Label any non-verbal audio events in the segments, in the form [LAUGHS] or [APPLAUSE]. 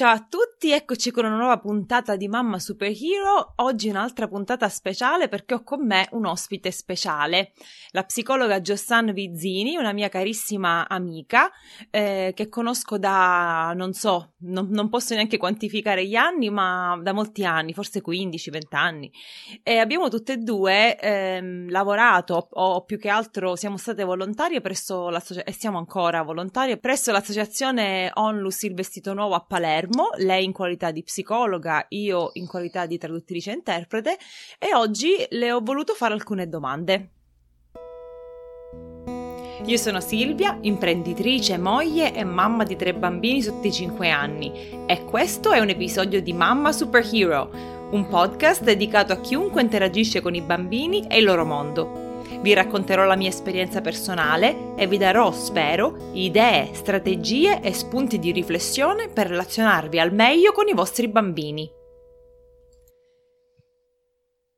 Ciao a tutti, eccoci con una nuova puntata di Mamma Superhero. Oggi un'altra puntata speciale perché ho con me un ospite speciale, la psicologa Giossan Vizzini, una mia carissima amica eh, che conosco da, non so, non, non, posso neanche quantificare gli anni, ma da molti anni, forse 15-20 anni. E abbiamo tutte e due ehm, lavorato, o più che altro siamo state volontarie presso l'associazione, e siamo ancora volontarie, presso l'associazione Onlus Il Vestito Nuovo a Palermo, lei in qualità di psicologa, io in qualità di traduttrice e interprete e oggi le ho voluto fare alcune domande. Io sono Silvia, imprenditrice, moglie e mamma di tre bambini sotto i 5 anni e questo è un episodio di Mamma Superhero, un podcast dedicato a chiunque interagisce con i bambini e il loro mondo. Vi racconterò la mia esperienza personale e vi darò, spero, idee, strategie e spunti di riflessione per relazionarvi al meglio con i vostri bambini.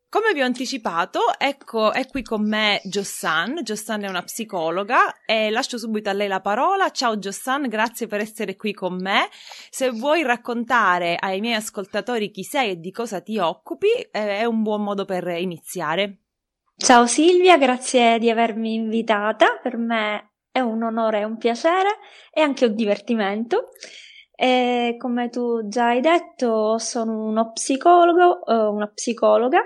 Come vi ho anticipato, ecco, è qui con me Giossan. Giossan è una psicologa e lascio subito a lei la parola. Ciao Giossan, grazie per essere qui con me. Se vuoi raccontare ai miei ascoltatori chi sei e di cosa ti occupi, eh, è un buon modo per iniziare. Ciao Silvia, grazie di avermi invitata. Per me è un onore e un piacere e anche un divertimento. E come tu già hai detto, sono uno psicologo, eh, una psicologa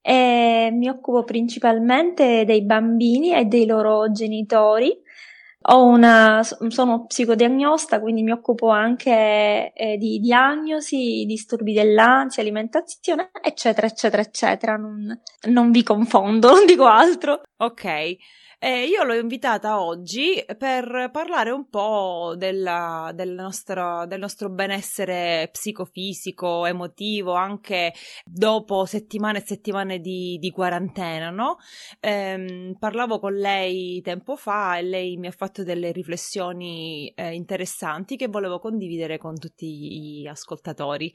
e mi occupo principalmente dei bambini e dei loro genitori una, sono psicodiagnosta, quindi mi occupo anche eh, di diagnosi, disturbi dell'ansia, alimentazione, eccetera, eccetera, eccetera. Non, non vi confondo, [LAUGHS] non dico altro. Ok. Eh, io l'ho invitata oggi per parlare un po' della, del, nostro, del nostro benessere psicofisico, emotivo, anche dopo settimane e settimane di, di quarantena, no? Eh, parlavo con lei tempo fa e lei mi ha fatto delle riflessioni eh, interessanti che volevo condividere con tutti gli ascoltatori.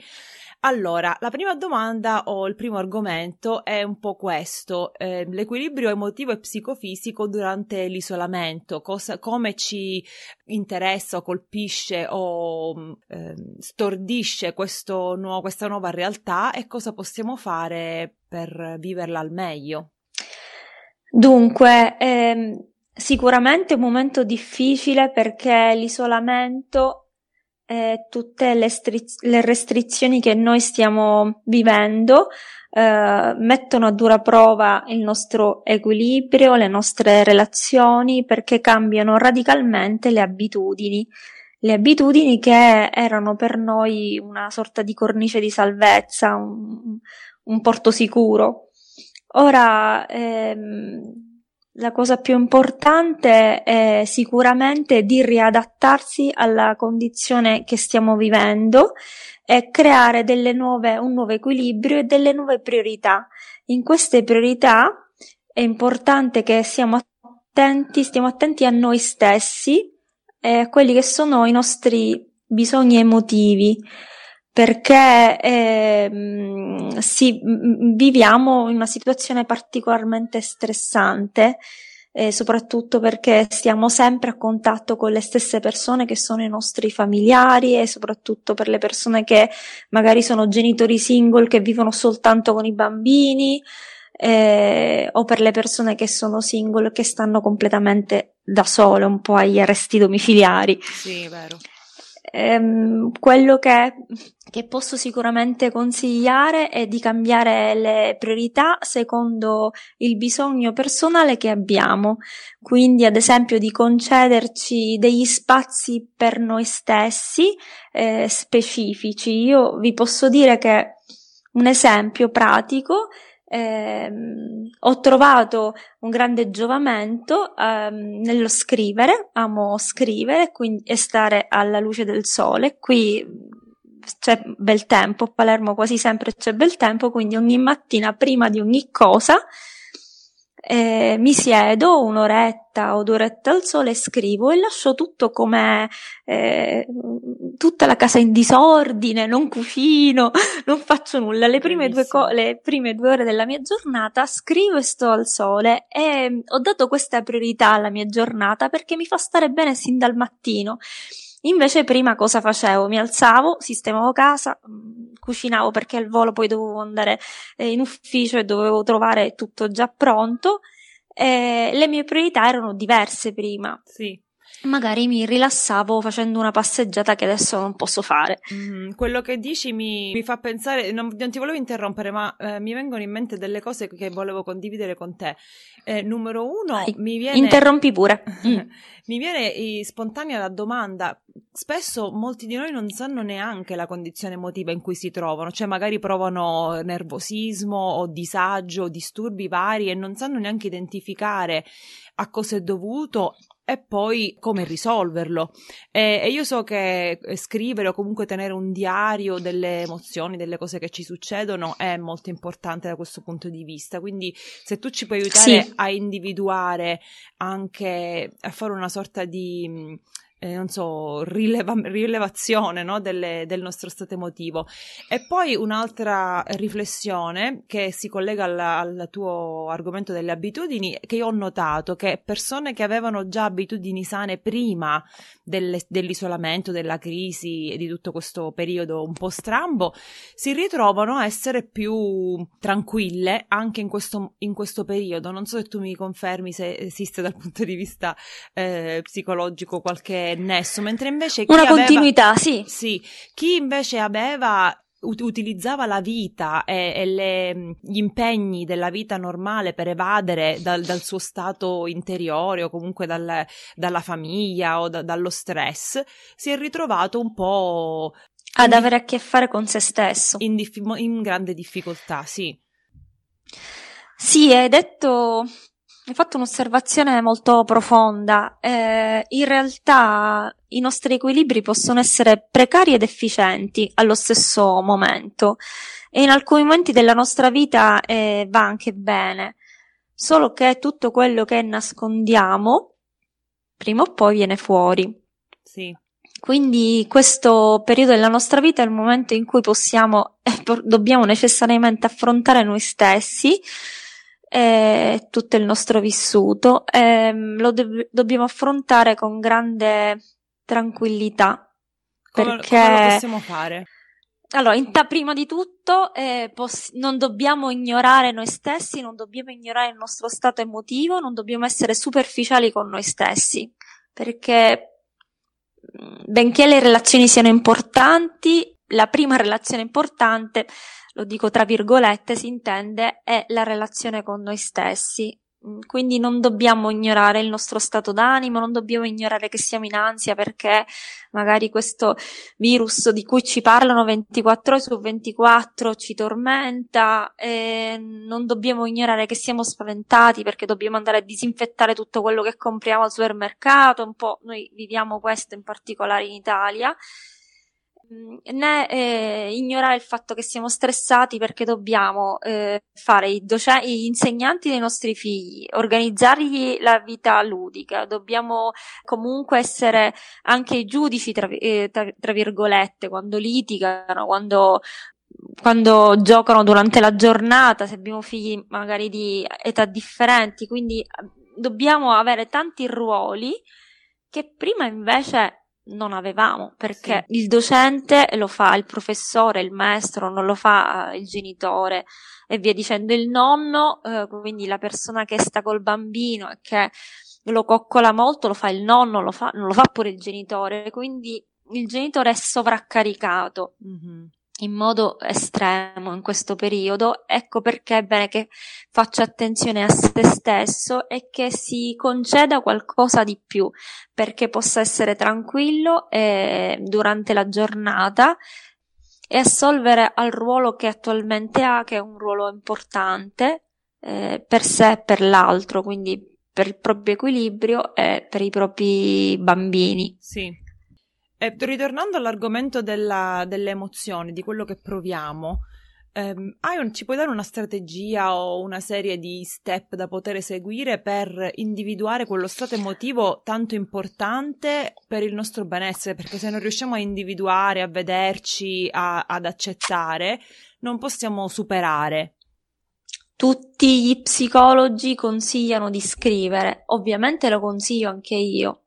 Allora, la prima domanda o il primo argomento è un po' questo, eh, l'equilibrio emotivo e psicofisico durante l'isolamento, cosa, come ci interessa o colpisce o eh, stordisce nuovo, questa nuova realtà e cosa possiamo fare per viverla al meglio. Dunque, ehm, sicuramente è un momento difficile perché l'isolamento eh, tutte le, stri- le, restrizioni che noi stiamo vivendo eh, mettono a dura prova il nostro equilibrio, le nostre relazioni, perché cambiano radicalmente le abitudini. Le abitudini che erano per noi una sorta di cornice di salvezza, un, un porto sicuro. Ora, ehm, la cosa più importante è sicuramente di riadattarsi alla condizione che stiamo vivendo e creare nuove, un nuovo equilibrio e delle nuove priorità. In queste priorità è importante che siamo attenti, stiamo attenti a noi stessi e a quelli che sono i nostri bisogni emotivi perché eh, sì, viviamo in una situazione particolarmente stressante, eh, soprattutto perché stiamo sempre a contatto con le stesse persone che sono i nostri familiari e soprattutto per le persone che magari sono genitori single che vivono soltanto con i bambini eh, o per le persone che sono single che stanno completamente da sole, un po' agli arresti domiciliari. Sì, vero ehm, quello che, che posso sicuramente consigliare è di cambiare le priorità secondo il bisogno personale che abbiamo. Quindi, ad esempio, di concederci degli spazi per noi stessi eh, specifici. Io vi posso dire che un esempio pratico ehm, ho trovato un grande giovamento ehm, nello scrivere, amo scrivere quindi, e stare alla luce del sole. Qui c'è bel tempo, a Palermo quasi sempre c'è bel tempo, quindi ogni mattina prima di ogni cosa eh, mi siedo un'oretta o due orette al sole e scrivo e lascio tutto come eh, tutta la casa in disordine, non cucino, [LAUGHS] non faccio nulla. Le prime, due co- le prime due ore della mia giornata scrivo e sto al sole e ho dato questa priorità alla mia giornata perché mi fa stare bene sin dal mattino. Invece prima cosa facevo? Mi alzavo, sistemavo casa, mm, cucinavo perché al volo poi dovevo andare eh, in ufficio e dovevo trovare tutto già pronto. Eh, le mie priorità erano diverse prima. Sì magari mi rilassavo facendo una passeggiata che adesso non posso fare. Mm, quello che dici mi, mi fa pensare, non, non, ti volevo interrompere, ma eh, mi vengono in mente delle cose che volevo condividere con te. Eh, numero uno, Vai, mi viene... Interrompi pure. [LAUGHS] Mm. mi viene spontanea la domanda, spesso molti di noi non sanno neanche la condizione emotiva in cui si trovano, cioè magari provano nervosismo o disagio, disturbi vari e non sanno neanche identificare a cosa è dovuto e poi come risolverlo. E, e, io so che eh, scrivere o comunque tenere un diario delle emozioni, delle cose che ci succedono è molto importante da questo punto di vista. Quindi se tu ci puoi aiutare sì. a individuare anche a fare una sorta di eh, non so, rileva- rilevazione no? Delle, del nostro stato emotivo. E poi un'altra riflessione che si collega alla, al tuo argomento delle abitudini, che io ho notato che persone che avevano già abitudini sane prima delle, dell'isolamento, della crisi e di tutto questo periodo un po' strambo, si ritrovano a essere più tranquille anche in questo, in questo periodo. Non so se tu mi confermi se esiste dal punto di vista eh, psicologico qualche nesso, mentre invece chi una aveva, continuità, sì. Sì, chi invece aveva utilizzava la vita e, e le, gli impegni della vita normale per evadere dal, dal suo stato interiore o comunque dal, dalla famiglia o da, dallo stress, si è ritrovato un po' ad in, avere a che fare con se stesso. In, in grande difficoltà, sì. Sì, hai detto hai fatto un'osservazione molto profonda. Eh, in realtà i nostri equilibri possono essere precari ed efficienti allo stesso momento e in alcuni momenti della nostra vita eh, va anche bene, solo che tutto quello che nascondiamo prima o poi viene fuori. Sì. Quindi questo periodo della nostra vita è il momento in cui possiamo e eh, dobbiamo necessariamente affrontare noi stessi e tutto il nostro vissuto. E mm, lo do- dobbiamo affrontare con grande tranquillità. Come, perché... come possiamo fare? Allora, ta- prima di tutto eh, poss- non dobbiamo ignorare noi stessi, non dobbiamo ignorare il nostro stato emotivo, non dobbiamo essere superficiali con noi stessi, perché mm, benché le relazioni siano importanti, la prima relazione importante lo dico tra virgolette, si intende, è la relazione con noi stessi. Mm, quindi non dobbiamo ignorare il nostro stato d'animo, non dobbiamo ignorare che siamo in ansia perché magari questo virus di cui ci parlano 24 ore su 24 ci tormenta, non dobbiamo ignorare che siamo spaventati perché dobbiamo andare a disinfettare tutto quello che compriamo al supermercato, un po' noi viviamo questo in particolare in Italia né eh, ignorare il fatto che siamo stressati perché dobbiamo eh, fare i, docenti, gli insegnanti dei nostri figli, organizzargli la vita ludica, dobbiamo comunque essere anche i giudici, tra, eh, tra, tra virgolette, quando litigano, quando quando giocano durante la giornata, se abbiamo figli magari di età differenti, quindi eh, dobbiamo avere tanti ruoli che prima invece non avevamo perché sì. il docente lo fa il professore, il maestro, non lo fa eh, il genitore e via dicendo il nonno, eh, quindi la persona che sta col bambino e che lo coccola molto lo fa il nonno, lo fa, non lo fa pure il genitore, quindi il genitore è sovraccaricato. Mm-hmm in modo estremo in questo periodo, ecco perché è bene che faccia attenzione a se stesso e che si conceda qualcosa di più perché possa essere tranquillo eh, durante la giornata e assolvere al ruolo che attualmente ha, che è un ruolo importante eh, per sé e per l'altro, quindi per il proprio equilibrio e per i propri bambini. Sì. E ritornando all'argomento della, delle emozioni, di quello che proviamo, ehm, un, ci puoi dare una strategia o una serie di step da poter seguire per individuare quello stato emotivo tanto importante per il nostro benessere? Perché se non riusciamo a individuare, a vederci, a, ad accettare, non possiamo superare. Tutti gli psicologi consigliano di scrivere, ovviamente lo consiglio anche io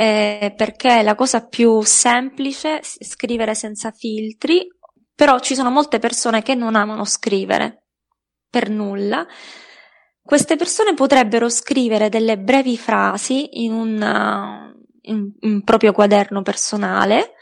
eh, perché è la cosa più semplice scrivere senza filtri, però ci sono molte persone che non amano scrivere per nulla. Queste persone potrebbero scrivere delle brevi frasi in un, in un proprio quaderno personale,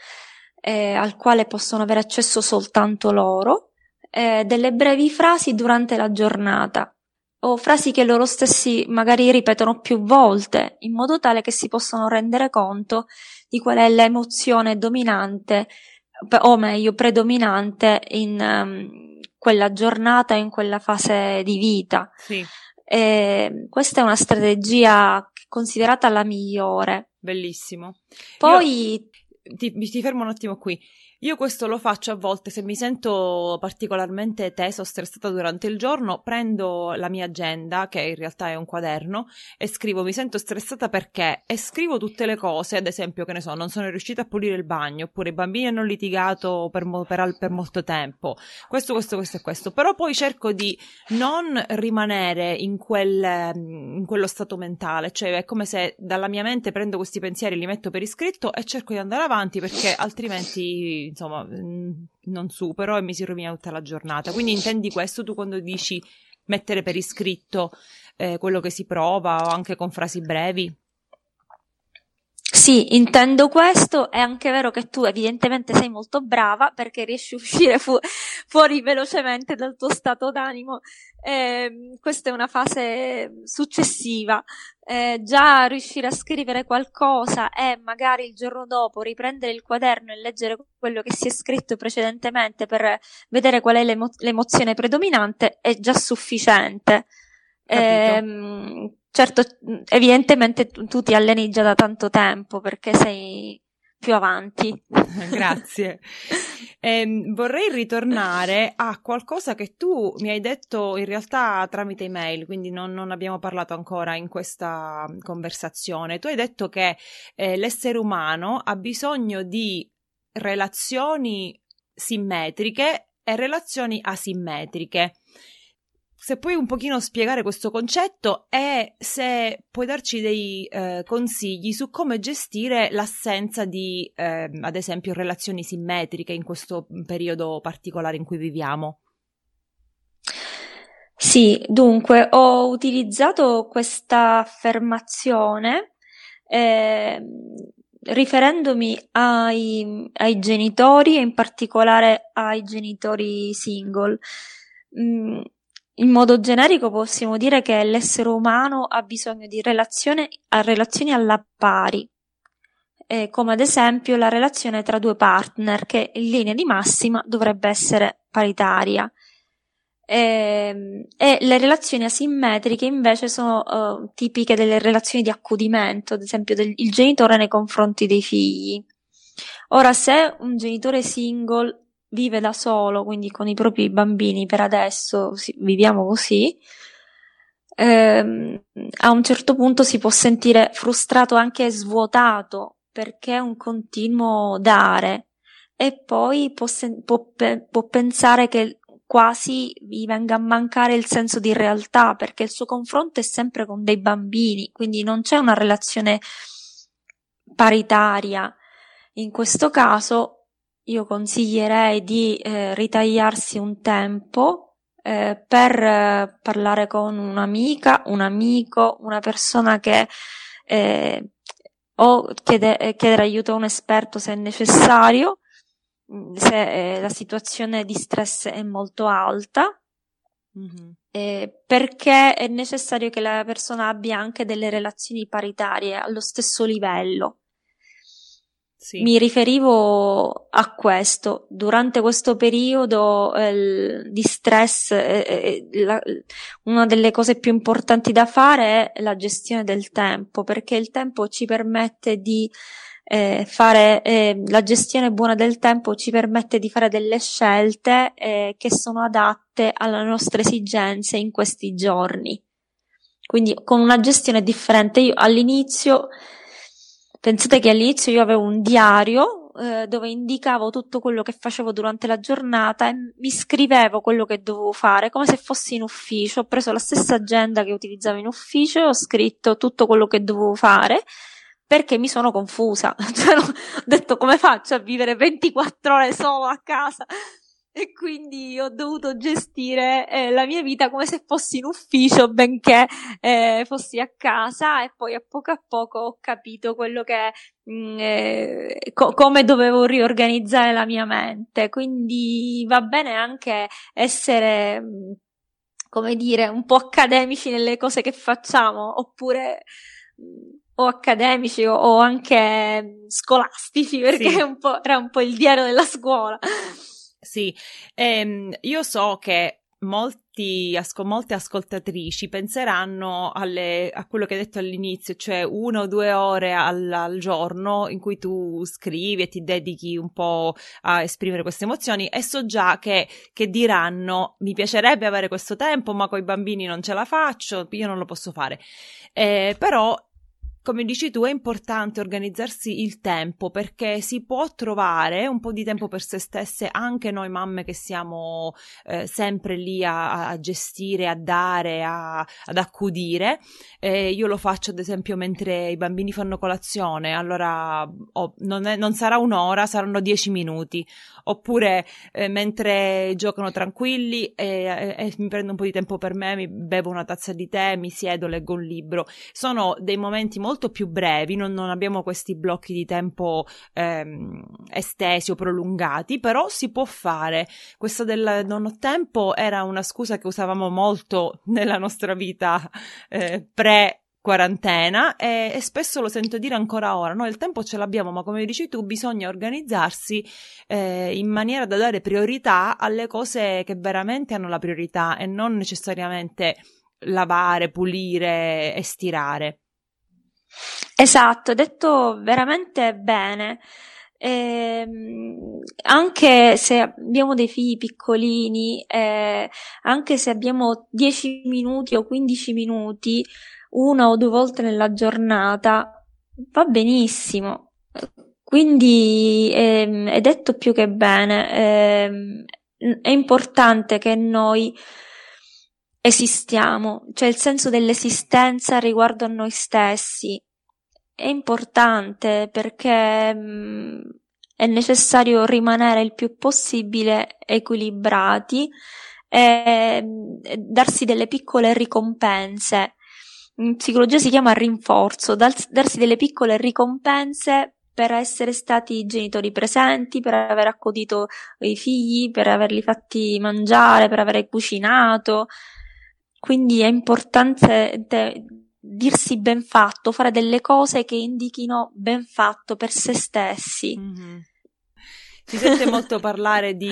eh, al quale possono avere accesso soltanto loro, eh, delle brevi frasi durante la giornata o frasi che loro stessi magari ripetono più volte, in modo tale che si possano rendere conto di qual è l'emozione dominante, o meglio, predominante in um, quella giornata, in quella fase di vita. Sì. E questa è una strategia considerata la migliore. Bellissimo. Poi Io ti, ti fermo un attimo qui. Io questo lo faccio a volte se mi sento particolarmente tesa o stressata durante il giorno, prendo la mia agenda, che in realtà è un quaderno, e scrivo mi sento stressata perché? E scrivo tutte le cose, ad esempio, che ne so, non sono riuscita a pulire il bagno, oppure i bambini hanno litigato per, mo- per, per molto tempo, questo, questo, questo e questo, però poi cerco di non rimanere in, quel, in quello stato mentale, cioè è come se dalla mia mente prendo questi pensieri, li metto per iscritto e cerco di andare avanti perché altrimenti insomma, mm, non supero e mi si rovina tutta la giornata. Quindi intendi questo tu quando dici mettere per iscritto eh, quello che si prova o anche con frasi brevi? Sì, intendo questo. È anche vero che tu evidentemente sei molto brava perché riesci a uscire fu- fuori velocemente dal tuo stato d'animo. Eh, questa è una fase successiva. Eh, già riuscire a scrivere qualcosa e magari il giorno dopo riprendere il quaderno e leggere quello che si è scritto precedentemente per vedere qual è l'emo- l'emozione predominante è già sufficiente. Eh, certo, evidentemente tu, tu ti alleni già da tanto tempo perché sei più avanti. [LAUGHS] Grazie. Eh, vorrei ritornare a qualcosa che tu mi hai detto in realtà tramite email, quindi non, non abbiamo parlato ancora in questa conversazione. Tu hai detto che eh, l'essere umano ha bisogno di relazioni simmetriche e relazioni asimmetriche se puoi un pochino spiegare questo concetto e se puoi darci dei eh, consigli su come gestire l'assenza di, eh, ad esempio, relazioni simmetriche in questo periodo particolare in cui viviamo. Sì, dunque ho utilizzato questa affermazione eh, riferendomi ai, ai, genitori e in particolare ai genitori single. Mm, in modo generico possiamo dire che l'essere umano ha bisogno di relazione, relazioni alla pari, eh, come ad esempio la relazione tra due partner che in linea di massima dovrebbe essere paritaria. Eh, e le relazioni asimmetriche invece sono uh, tipiche delle relazioni di accudimento, ad esempio del il genitore nei confronti dei figli. Ora, se un genitore single vive da solo, quindi con i propri bambini per adesso viviamo così, ehm, a un certo punto si può sentire frustrato anche svuotato perché è un continuo dare e poi può, sen- può, pe- può pensare che quasi gli venga a mancare il senso di realtà perché il suo confronto è sempre con dei bambini, quindi non c'è una relazione paritaria. In questo caso io consiglierei di eh, ritagliarsi un tempo eh, per eh, parlare con un'amica, un amico, una persona che eh, o chiede, eh, chiedere aiuto a un esperto se è necessario, mm, se eh, la situazione di stress è molto alta. Mm-hmm. perché è necessario che la persona abbia anche delle relazioni paritarie allo stesso livello sì. Mi riferivo a questo. Durante questo periodo eh, di stress, eh, eh, la, una delle cose più importanti da fare è la gestione del tempo, perché il tempo ci permette di eh, fare eh, la gestione buona del tempo ci permette di fare delle scelte eh, che sono adatte alle nostre esigenze in questi giorni. Quindi con una gestione differente. Io all'inizio Pensate che all'inizio io avevo un diario eh, dove indicavo tutto quello che facevo durante la giornata e mi scrivevo quello che dovevo fare come se fossi in ufficio. Ho preso la stessa agenda che utilizzavo in ufficio e ho scritto tutto quello che dovevo fare. perché mi sono confusa. [LAUGHS] Cioè, ho detto come faccio a vivere 24 ore solo a casa? E quindi ho dovuto gestire eh, la mia vita come se fossi in ufficio, benché eh, fossi a casa e poi a poco a poco ho capito quello che mh, mm, eh, co- come dovevo riorganizzare la mia mente. Quindi va bene anche essere mh, mm, come dire, un po' accademici nelle cose che facciamo, oppure mh, mm, o accademici o, o, anche scolastici, perché sì. un era un po' il diario della scuola. Sì, ehm, io so che molti, asco- molte ascoltatrici penseranno alle, a quello che hai detto all'inizio, cioè una o due ore al, al, giorno in cui tu scrivi e ti dedichi un po' a esprimere queste emozioni e so già che, che diranno mi piacerebbe avere questo tempo ma con i bambini non ce la faccio, io non lo posso fare. Eh, però come dici tu, è importante organizzarsi il tempo perché si può trovare un po' di tempo per se stesse anche noi mamme che siamo eh, sempre lì a, a, gestire, a dare, a, ad accudire. Eh, io lo faccio ad esempio mentre i bambini fanno colazione, allora oh, non, è, non, sarà un'ora, saranno dieci minuti. Oppure eh, mentre giocano tranquilli e mi prendo un po' di tempo per me, mi bevo una tazza di tè, mi siedo, leggo un libro. Sono dei momenti molto molto più brevi, non, non abbiamo questi blocchi di tempo ehm, estesi o prolungati, però si può fare. Questo del non ho tempo era una scusa che usavamo molto nella nostra vita eh, pre quarantena e, e, spesso lo sento dire ancora ora, noi il tempo ce l'abbiamo, ma come dici tu bisogna organizzarsi eh, in maniera da dare priorità alle cose che veramente hanno la priorità e non necessariamente lavare, pulire e stirare. Esatto, detto veramente bene. Eh, anche se abbiamo dei figli piccolini, eh, anche se abbiamo 10 minuti o 15 minuti, una o due volte nella giornata, va benissimo. Quindi eh, è detto più che bene. Ehm, è importante che noi esistiamo, cioè il senso dell'esistenza riguardo a noi stessi. È importante perché mh, mm, è necessario rimanere il più possibile equilibrati e, e darsi delle piccole ricompense. In psicologia si chiama rinforzo, darsi delle piccole ricompense per essere stati genitori presenti, per aver accudito i figli, per averli fatti mangiare, per aver cucinato, quindi è importante dirsi ben fatto, fare delle cose che indichino ben fatto per se stessi. Mm-hmm. Si sente molto parlare di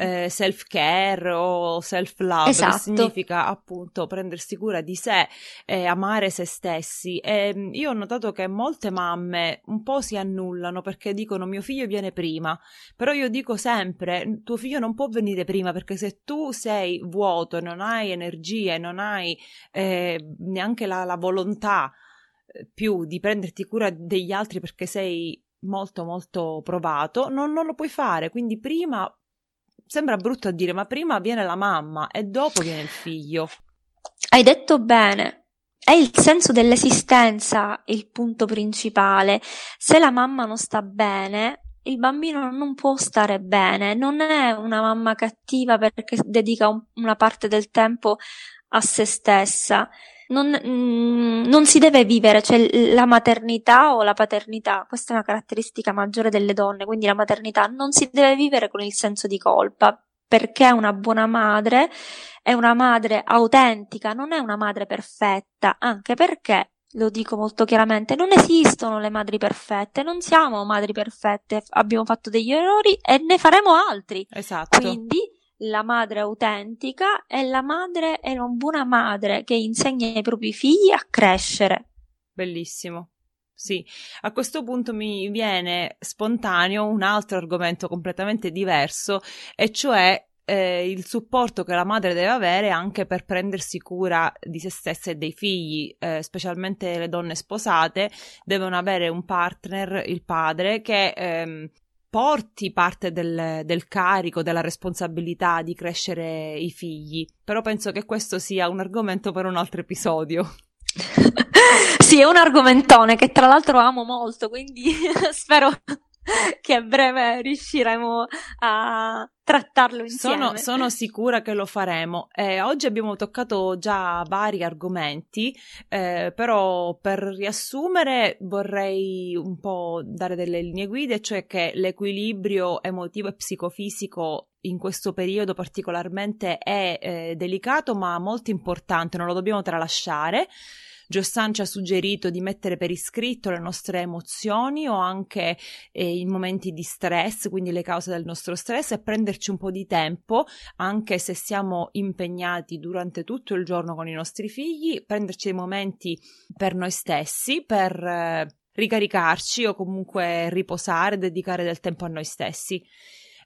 eh, self-care o self-love, esatto. significa appunto prendersi cura di sé e amare se stessi. E mm, io ho notato che molte mamme un po' si annullano perché dicono mio figlio viene prima, però io dico sempre tuo figlio non può venire prima perché se tu sei vuoto, non hai energie, non hai eh, neanche la, la volontà eh, più di prenderti cura degli altri perché sei molto molto provato, non, non, lo puoi fare. Quindi prima sembra brutto a dire, ma prima viene la mamma e dopo viene il figlio. Hai detto bene. È il senso dell'esistenza il punto principale. Se la mamma non sta bene, il bambino non può stare bene. Non è una mamma cattiva perché dedica un, una parte del tempo a se stessa non, mm, non si deve vivere, cioè la maternità o la paternità, questa è una caratteristica maggiore delle donne, quindi la maternità non si deve vivere con il senso di colpa, perché una buona madre è una madre autentica, non è una madre perfetta, anche perché lo dico molto chiaramente, non esistono le madri perfette, non siamo madri perfette, abbiamo fatto degli errori e ne faremo altri. Esatto. Quindi la madre autentica è la madre, è una buona madre che insegna ai propri figli a crescere. Bellissimo. Sì, a questo punto mi viene spontaneo un altro argomento completamente diverso, e cioè eh, il supporto che la madre deve avere anche per prendersi cura di se stessa e dei figli, eh, specialmente le donne sposate, devono avere un partner, il padre, che ehm, porti parte del, del, carico, della responsabilità di crescere i figli, però penso che questo sia un argomento per un altro episodio. [LAUGHS] sì, è un argomentone che tra l'altro amo molto, quindi [LAUGHS] spero [LAUGHS] che a breve riusciremo a trattarlo insieme. Sono, sono [LAUGHS] sicura che lo faremo. Eh, oggi abbiamo toccato già vari argomenti, eh, però per riassumere vorrei un po' dare delle linee guida, cioè che l'equilibrio emotivo e psicofisico in questo periodo particolarmente è eh, delicato ma molto importante, non lo dobbiamo tralasciare. Giossan ci ha suggerito di mettere per iscritto le nostre emozioni o anche eh, i momenti di stress, quindi le cause del nostro stress e prenderci un po' di tempo, anche se siamo impegnati durante tutto il giorno con i nostri figli, prenderci dei momenti per noi stessi, per eh, ricaricarci o comunque riposare, dedicare del tempo a noi stessi.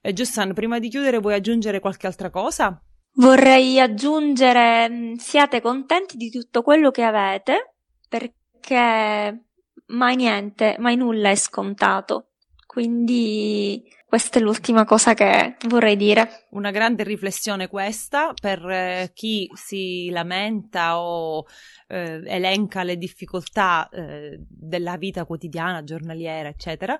Eh, Giussan, prima di chiudere vuoi aggiungere qualche altra cosa? Vorrei aggiungere, mm, siate contenti di tutto quello che avete, perché mai niente, mai nulla è scontato. Quindi questa è l'ultima cosa che vorrei dire. Una grande riflessione questa per eh, chi si lamenta o eh, elenca le difficoltà eh, della vita quotidiana, giornaliera, eccetera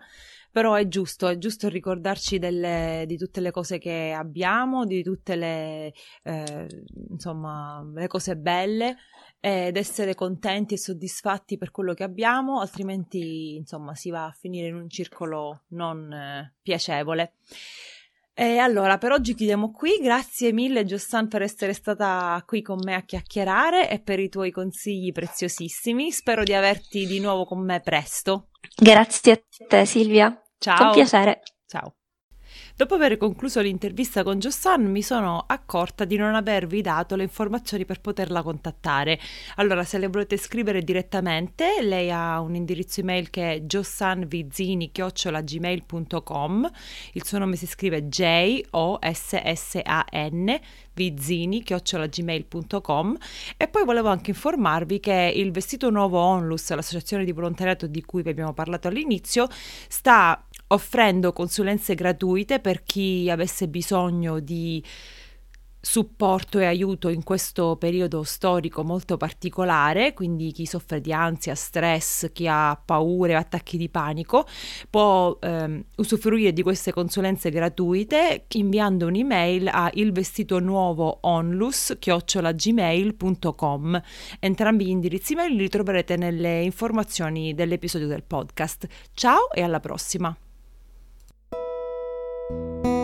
però è giusto, è giusto ricordarci delle, di tutte le cose che abbiamo, di tutte le, eh, insomma, le cose belle ed essere contenti e soddisfatti per quello che abbiamo, altrimenti, insomma, si va a finire in un circolo non eh, piacevole. E allora, per oggi chiudiamo qui. Grazie mille, Giossan, per essere stata qui con me a chiacchierare e per i tuoi consigli preziosissimi. Spero di averti di nuovo con me presto. Grazie a te, Silvia. Ciao. Con piacere. Ciao. Dopo aver concluso l'intervista con Giossan mi sono accorta di non avervi dato le informazioni per poterla contattare. Allora, se le volete scrivere direttamente, lei ha un indirizzo email che è giossanvizzini-gmail.com il suo nome si scrive J-O-S-S-A-N vizzini-gmail.com e poi volevo anche informarvi che il vestito nuovo Onlus, l'associazione di volontariato di cui vi abbiamo parlato all'inizio, sta offrendo consulenze gratuite per chi avesse bisogno di supporto e aiuto in questo periodo storico molto particolare, quindi chi soffre di ansia, stress, chi ha paure o attacchi di panico può ehm, usufruire di queste consulenze gratuite inviando un'email a ilvestitonuovoonlus@gmail.com. Entrambi gli indirizzi mail li troverete nelle informazioni dell'episodio del podcast. Ciao e alla prossima. Thank you.